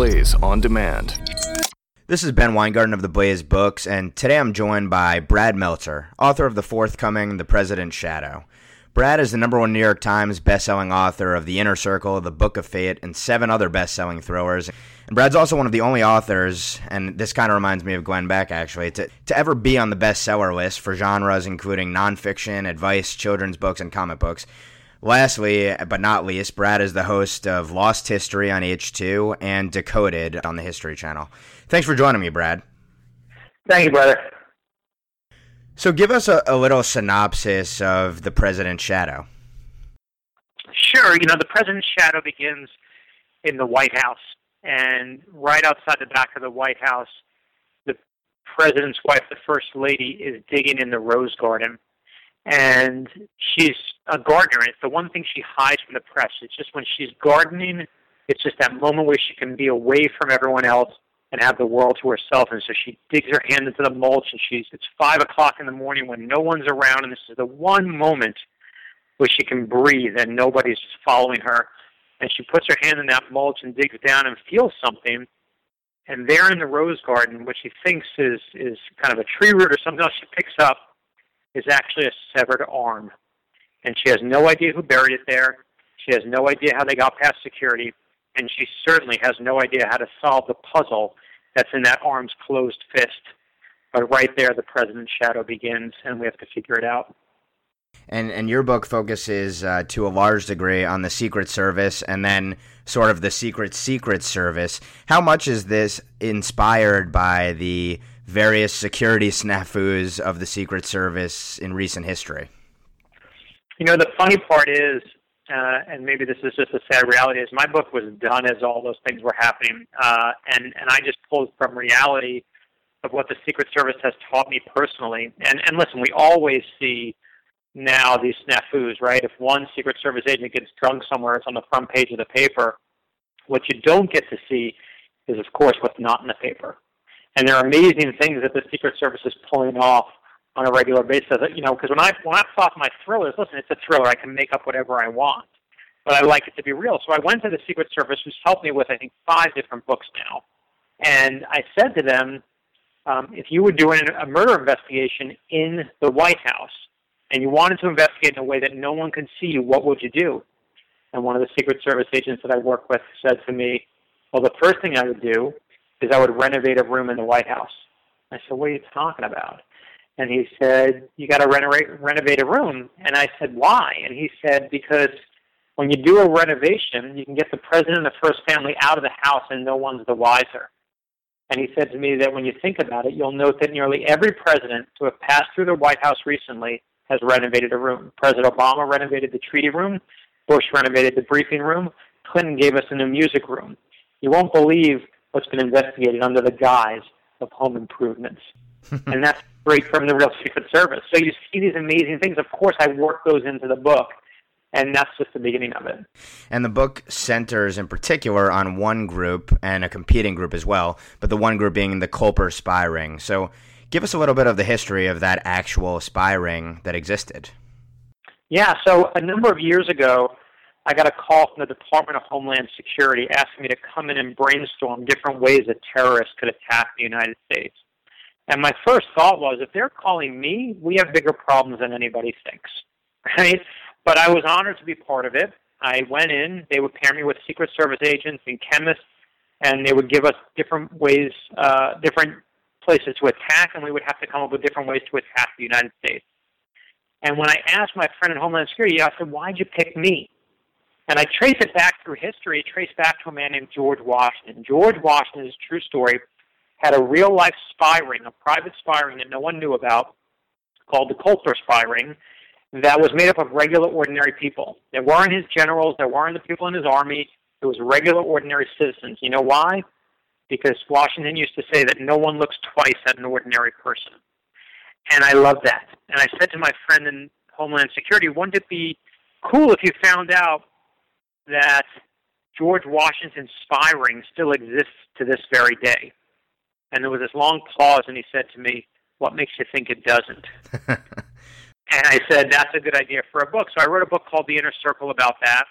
Blaze on demand. This is Ben Weingarten of the Blaze Books, and today I'm joined by Brad Meltzer, author of the forthcoming The President's Shadow. Brad is the number one New York Times bestselling author of The Inner Circle, The Book of Fate, and seven other bestselling. And Brad's also one of the only authors, and this kind of reminds me of Glenn Beck actually, to, to ever be on the bestseller list for genres including nonfiction, advice, children's books, and comic books. Lastly, but not least, Brad is the host of Lost History on H2 and Decoded on the History Channel. Thanks for joining me, Brad. Thank you, brother. So, give us a, a little synopsis of the President's Shadow. Sure. You know, the President's Shadow begins in the White House, and right outside the back of the White House, the President's wife, the First Lady, is digging in the Rose Garden. And she's a gardener, it's the one thing she hides from the press. It's just when she's gardening, it's just that moment where she can be away from everyone else and have the world to herself. And so she digs her hand into the mulch, and she's it's five o'clock in the morning when no one's around, and this is the one moment where she can breathe and nobody's just following her. And she puts her hand in that mulch and digs down and feels something. And there in the rose garden, what she thinks is is kind of a tree root or something else she picks up, is actually a severed arm. And she has no idea who buried it there. She has no idea how they got past security and she certainly has no idea how to solve the puzzle that's in that arm's closed fist. But right there, the president's shadow begins, and we have to figure it out. And and your book focuses uh, to a large degree on the Secret Service, and then sort of the Secret Secret Service. How much is this inspired by the various security snafus of the Secret Service in recent history? You know, the funny part is uh, and maybe this is just a sad reality, is my book was done as all those things were happening, uh, and and I just pulled from reality of what the Secret Service has taught me personally. And and listen, we always see now these snafus, right? If one Secret Service agent gets drunk somewhere, it's on the front page of the paper. What you don't get to see is, of course, what's not in the paper. And there are amazing things that the Secret Service is pulling off on a regular basis. You know, because when I when I plot my thrillers, listen, it's a thriller. I can make up whatever I want, but I like it to be real. So I went to the Secret Service, who's helped me with I think five different books now, and I said to them, um, if you were doing a murder investigation in the White House and you wanted to investigate in a way that no one could see you, what would you do? And one of the Secret Service agents that I work with said to me, well, the first thing I would do is I would renovate a room in the White House. I said, what are you talking about? And he said, You got to renovate, renovate a room. And I said, Why? And he said, Because when you do a renovation, you can get the president and the first family out of the house and no one's the wiser. And he said to me that when you think about it, you'll note that nearly every president to have passed through the White House recently has renovated a room. President Obama renovated the treaty room. Bush renovated the briefing room. Clinton gave us a new music room. You won't believe what's been investigated under the guise of home improvements. and that's straight from the real Secret Service. So you see these amazing things. Of course, I work those into the book, and that's just the beginning of it. And the book centers in particular on one group and a competing group as well, but the one group being the Culper spy ring. So give us a little bit of the history of that actual spy ring that existed. Yeah, so a number of years ago, I got a call from the Department of Homeland Security asking me to come in and brainstorm different ways that terrorists could attack the United States. And my first thought was, if they're calling me, we have bigger problems than anybody thinks, right? But I was honored to be part of it. I went in. They would pair me with Secret Service agents and chemists, and they would give us different ways, uh, different places to attack, and we would have to come up with different ways to attack the United States. And when I asked my friend at Homeland Security, I said, "Why'd you pick me?" And I trace it back through history. Trace back to a man named George Washington. George Washington's true story had a real life spy ring, a private spy ring that no one knew about, called the Culper spy ring, that was made up of regular, ordinary people. There weren't his generals, there weren't the people in his army. It was regular, ordinary citizens. You know why? Because Washington used to say that no one looks twice at an ordinary person. And I love that. And I said to my friend in Homeland Security, wouldn't it be cool if you found out that George Washington's spy ring still exists to this very day? And there was this long pause, and he said to me, What makes you think it doesn't? and I said, That's a good idea for a book. So I wrote a book called The Inner Circle about that.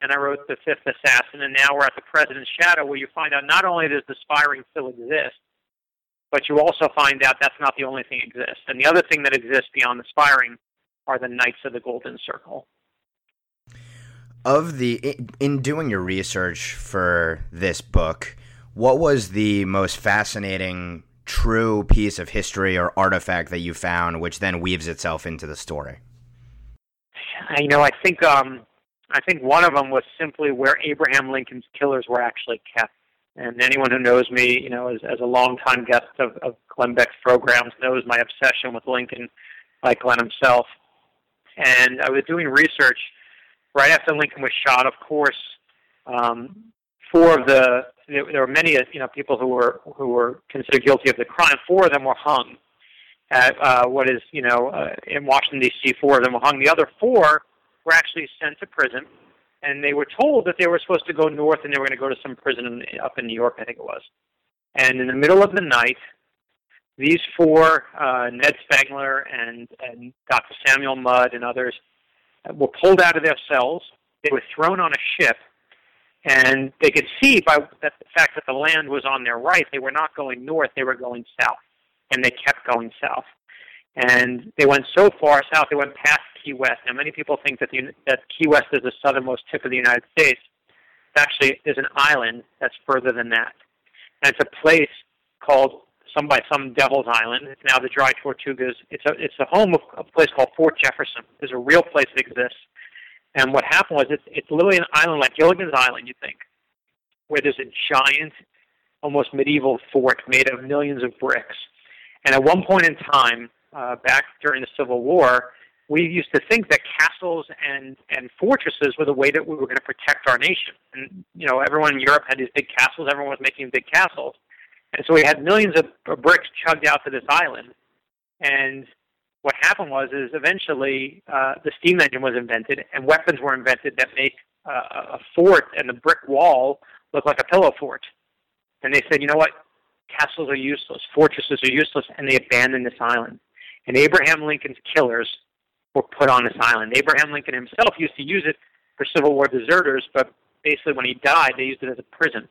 and I wrote The Fifth Assassin, and now we're at The President's Shadow, where you find out not only does the spy ring still exist, but you also find out that's not the only thing that exists. And the other thing that exists beyond the spy ring are the Knights of the Golden Circle. Of the in doing your research for this book, what was the most fascinating true piece of history or artifact that you found, which then weaves itself into the story? You know, I think um, I think one of them was simply where Abraham Lincoln's killers were actually kept. And anyone who knows me, you know, as, as a longtime guest of, of Glenn Beck's programs, knows my obsession with Lincoln, like Glenn himself. And I was doing research right after Lincoln was shot. Of course, um, four of the there, were many you know people who were who were considered guilty of the crime. Four of them were hung at uh, what is you know uh, in Washington D.C. Four of them were hung. The other four were actually sent to prison, and they were told that they were supposed to go north and they were going to go to some prison in, up in New York, I think it was. And in the middle of the night, these four, uh, Ned Spangler and, and Dr. Samuel Mudd and others, uh, were pulled out of their cells. They were thrown on a ship, and they could see by the fact that the land was on their right, they were not going north, they were going south, and they kept going south. And they went so far south, they went past Key West. Now, many people think that, the, that Key West is the southernmost tip of the United States. Actually, there's an island that's further than that. And it's a place called some by some Devil's Island. It's now the Dry Tortugas. It's a it's a home of a place called Fort Jefferson. There's a real place that exists. And what happened was it's it's literally an island like Gilligan's Island, you think, where there's a giant, almost medieval fort made of millions of bricks. And at one point in time, uh, back during the Civil War, we used to think that castles and and fortresses were the way that we were going to protect our nation. And you know, everyone in Europe had these big castles. Everyone was making big castles, and so we had millions of bricks chugged out to this island. And what happened was, is eventually uh, the steam engine was invented, and weapons were invented that make uh, a fort and the brick wall look like a pillow fort. And they said, you know what? Castles are useless, fortresses are useless, and they abandoned this island. And Abraham Lincoln's killers were put on this island. Abraham Lincoln himself used to use it for Civil War deserters, but basically when he died, they used it as a prison.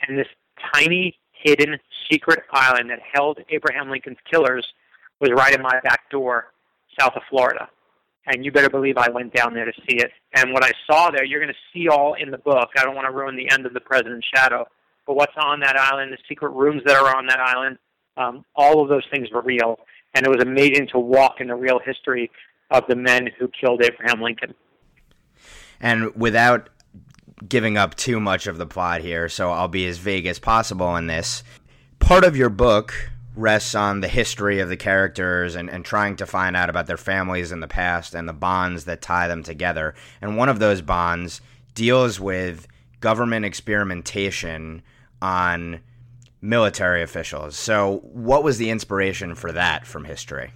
And this tiny, hidden, secret island that held Abraham Lincoln's killers was right in my back door, south of Florida. And you better believe I went down there to see it. And what I saw there, you're going to see all in the book. I don't want to ruin the end of The President's Shadow. But what's on that island, the secret rooms that are on that island, um, all of those things were real. And it was amazing to walk in the real history of the men who killed Abraham Lincoln. And without giving up too much of the plot here, so I'll be as vague as possible in this. Part of your book rests on the history of the characters and, and trying to find out about their families in the past and the bonds that tie them together. And one of those bonds deals with government experimentation on military officials. So, what was the inspiration for that from history?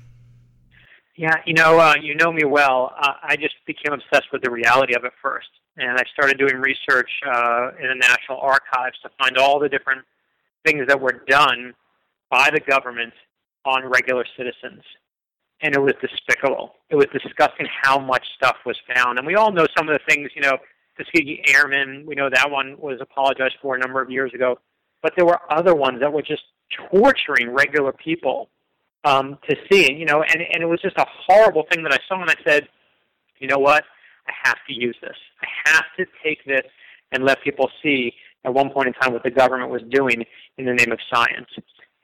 Yeah, you know, uh, you know me well. Uh, I just became obsessed with the reality of it first, and I started doing research uh, in the National Archives to find all the different things that were done by the government on regular citizens, and it was despicable. It was disgusting how much stuff was found, and we all know some of the things. You know, Tuskegee Airmen. We know that one was apologized for a number of years ago, but there were other ones that were just torturing regular people um, to see. You know, and and it was just a horrible thing that I saw, and I said, you know what? I have to use this. I have to take this and let people see at one point in time what the government was doing in the name of science.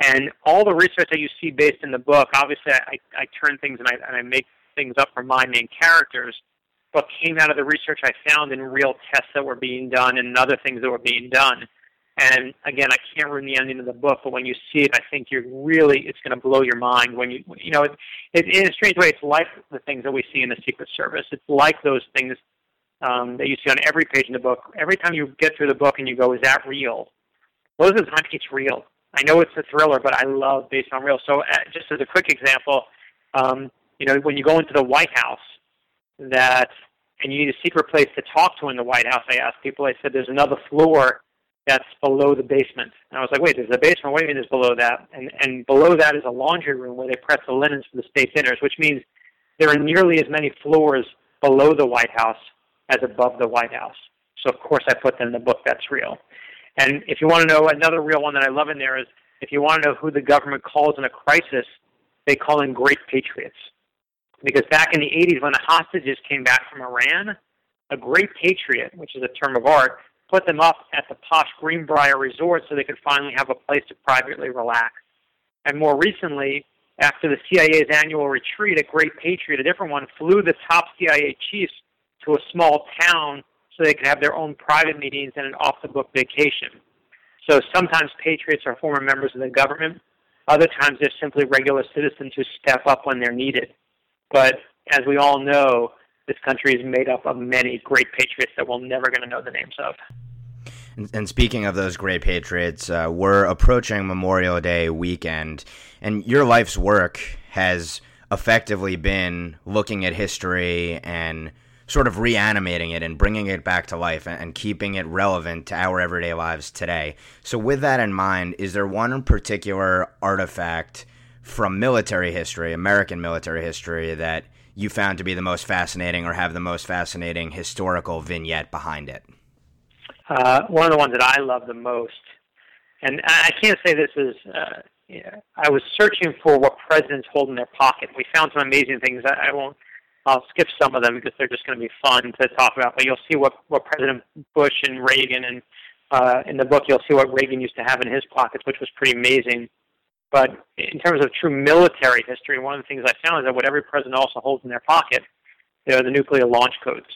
And all the research that you see based in the book, obviously, I, I turn things and I, and I make things up for my main characters, but came out of the research I found in real tests that were being done and other things that were being done. And again, I can't ruin the ending of the book, but when you see it, I think you're really it's going to blow your mind. When you you know, it, it, in a strange way, it's like the things that we see in the Secret Service. It's like those things um, that you see on every page in the book. Every time you get through the book and you go, "Is that real?" Most of the time, it's real. I know it's a thriller, but I love based on real. So, uh, just as a quick example, um, you know, when you go into the White House, that and you need a secret place to talk to in the White House. I asked people. I said, "There's another floor that's below the basement. And I was like, wait, there's a basement. What do you mean is below that? And and below that is a laundry room where they press the linens for the state dinners, which means there are nearly as many floors below the White House as above the White House. So of course I put them in the book that's real. And if you want to know another real one that I love in there is if you want to know who the government calls in a crisis, they call in great patriots. Because back in the 80s, when the hostages came back from Iran, a great patriot, which is a term of art, put them up at the posh Greenbrier Resort so they could finally have a place to privately relax. And more recently, after the CIA's annual retreat, a great patriot, a different one, flew the top CIA chiefs to a small town so they could have their own private meetings and an off the book vacation. So sometimes patriots are former members of the government. Other times they're simply regular citizens who step up when they're needed. But as we all know, this country is made up of many great patriots that we're never going to know the names of. And, speaking of those great patriots, uh, we're approaching Memorial Day weekend, and your life's work has effectively been looking at history and sort of reanimating it and bringing it back to life and, keeping it relevant to our everyday lives today. So, with that in mind, is there one particular artifact from military history, American military history, that you found to be the most fascinating or have the most fascinating historical vignette behind it? Uh, one of the ones that I love the most, and I can't say this is. Uh, yeah, I was searching for what presidents hold in their pocket. We found some amazing things. I, I won't. I'll skip some of them because they're just going to be fun to talk about. But you'll see what what President Bush and Reagan and uh, in the book you'll see what Reagan used to have in his pockets, which was pretty amazing. But in terms of true military history, one of the things I found is that what every president also holds in their pocket, are the nuclear launch codes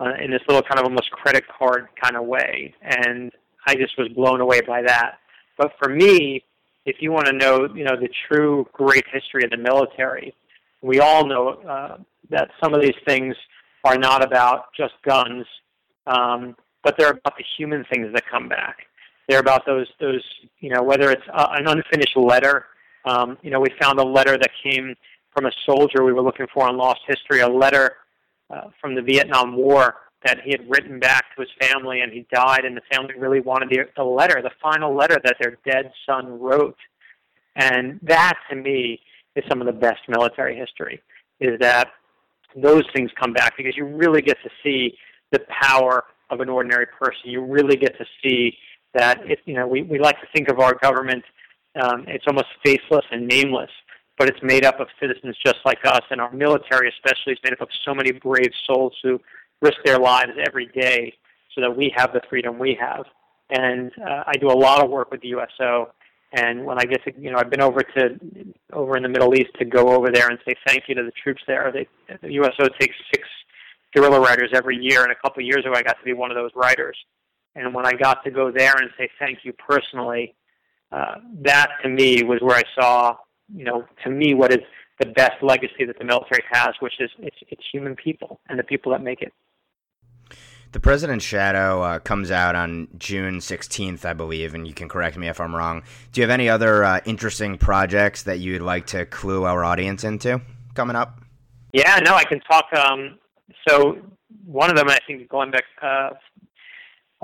uh, in this little kind of almost credit card kind of way. And I just was blown away by that. But for me, if you want to know, you know, the true great history of the military, we all know uh, that some of these things are not about just guns, um, but they're about the human things that come back. They're about those those you know whether it's a, an unfinished letter. Um, you know, we found a letter that came from a soldier we were looking for on Lost History, a letter uh, from the Vietnam War that he had written back to his family, and he died, and the family really wanted the, the letter, the final letter that their dead son wrote. And that, to me, is some of the best military history. Is that those things come back because you really get to see the power of an ordinary person. You really get to see that it, you know we, we like to think of our government um, it's almost faceless and nameless, but it's made up of citizens just like us, and our military especially is made up of so many brave souls who risk their lives every day so that we have the freedom we have. And uh, I do a lot of work with the USO, and when I get to you know I've been over to over in the Middle East to go over there and say thank you to the troops there. They, the USO takes six guerrilla riders every year, and a couple of years ago I got to be one of those riders. And when I got to go there and say thank you personally, uh, that to me was where I saw, you know, to me what is the best legacy that the military has, which is it's, it's human people and the people that make it. The President's Shadow uh, comes out on June 16th, I believe, and you can correct me if I'm wrong. Do you have any other uh, interesting projects that you'd like to clue our audience into coming up? Yeah, no, I can talk. Um, so one of them, I think, going back uh,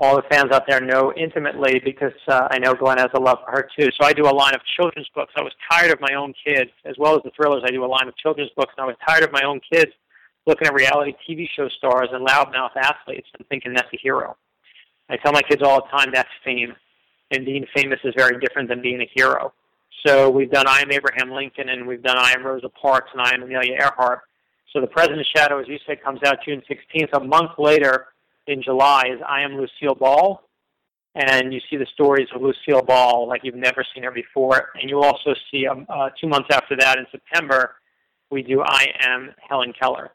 all the fans out there know intimately because uh, I know Glenn has a love for her too. So I do a line of children's books. I was tired of my own kids, as well as the thrillers. I do a line of children's books, and I was tired of my own kids looking at reality TV show stars and loudmouth athletes and thinking that's a hero. I tell my kids all the time that's fame, and being famous is very different than being a hero. So we've done I Am Abraham Lincoln, and we've done I Am Rosa Parks, and I Am Amelia Earhart. So The President's Shadow, as you said, comes out June 16th. A month later, in July is I Am Lucille Ball, and you see the stories of Lucille Ball like you've never seen her before. And you also see um, uh, two months after that in September, we do I Am Helen Keller.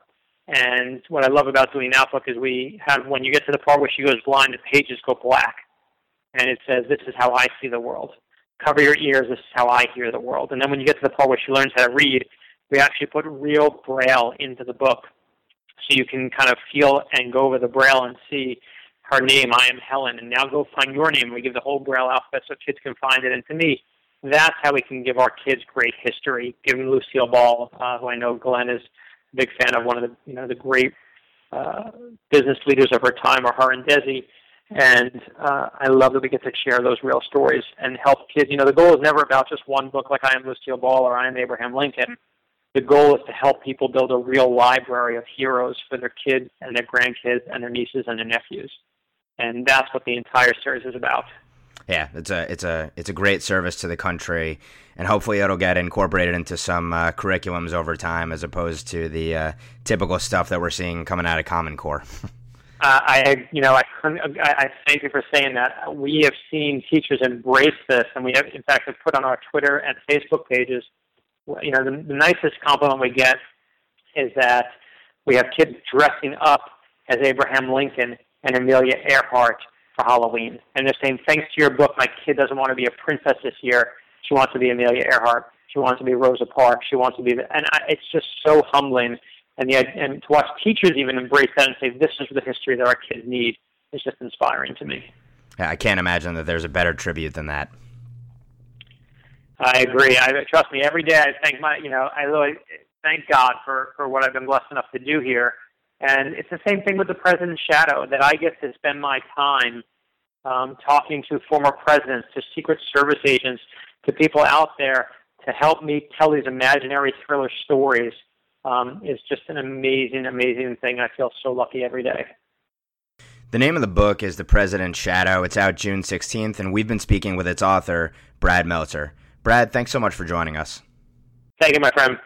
And what I love about doing that book is we have when you get to the part where she goes blind, the pages go black, and it says, "This is how I see the world." Cover your ears. This is how I hear the world. And then when you get to the part where she learns how to read, we actually put real braille into the book so you can kind of feel and go over the braille and see her name. I am Helen, and now go find your name. We give the whole braille alphabet so kids can find it. And to me, that's how we can give our kids great history. Giving Lucille Ball, uh, who I know Glenn is a big fan of, one of the you know the great uh, business leaders of her time, are her and Desi. And uh, I love that we get to share those real stories and help kids. You know, the goal is never about just one book like I Am Lucille Ball or I Am Abraham Lincoln the goal is to help people build a real library of heroes for their kids and their grandkids and their nieces and their nephews. and that's what the entire series is about. Yeah, it's a it's a it's a great service to the country, and hopefully it'll get incorporated into some uh, curriculums over time, as opposed to the uh, typical stuff that we're seeing coming out of Common Core. Uh, I, you know, I, I thank you for saying that. We have seen teachers embrace this, and we have, in fact, have put on our Twitter and Facebook pages. You know, the, the nicest compliment we get is that we have kids dressing up as Abraham Lincoln and Amelia Earhart for Halloween, and they're saying, "Thanks to your book, my kid doesn't want to be a princess this year. She wants to be Amelia Earhart. She wants to be Rosa Parks. She wants to be," and I, it's just so humbling and the and to watch teachers even embrace that and say this is the history that our kids need is just inspiring to me. I can't imagine that there's a better tribute than that. I agree. I trust me. Every day I thank my, you know, I really thank God for for what I've been blessed enough to do here. And it's the same thing with the president's shadow that I get to spend my time um, talking to former presidents, to Secret Service agents, to people out there to help me tell these imaginary thriller stories um, is just an amazing, amazing thing. I feel so lucky every day. The name of the book is The President's Shadow. It's out June 16th, and we've been speaking with its author, Brad Meltzer. Brad, thanks so much for joining us. Thank you, my friend.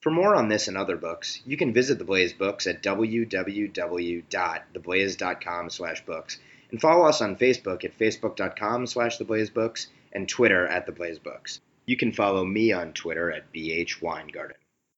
For more on this and other books, you can visit The Blaze Books at www.theblaze.com slash books and follow us on Facebook at facebook.com slash theblazebooks and Twitter at theblaze books. You can follow me on Twitter at bhweingarten.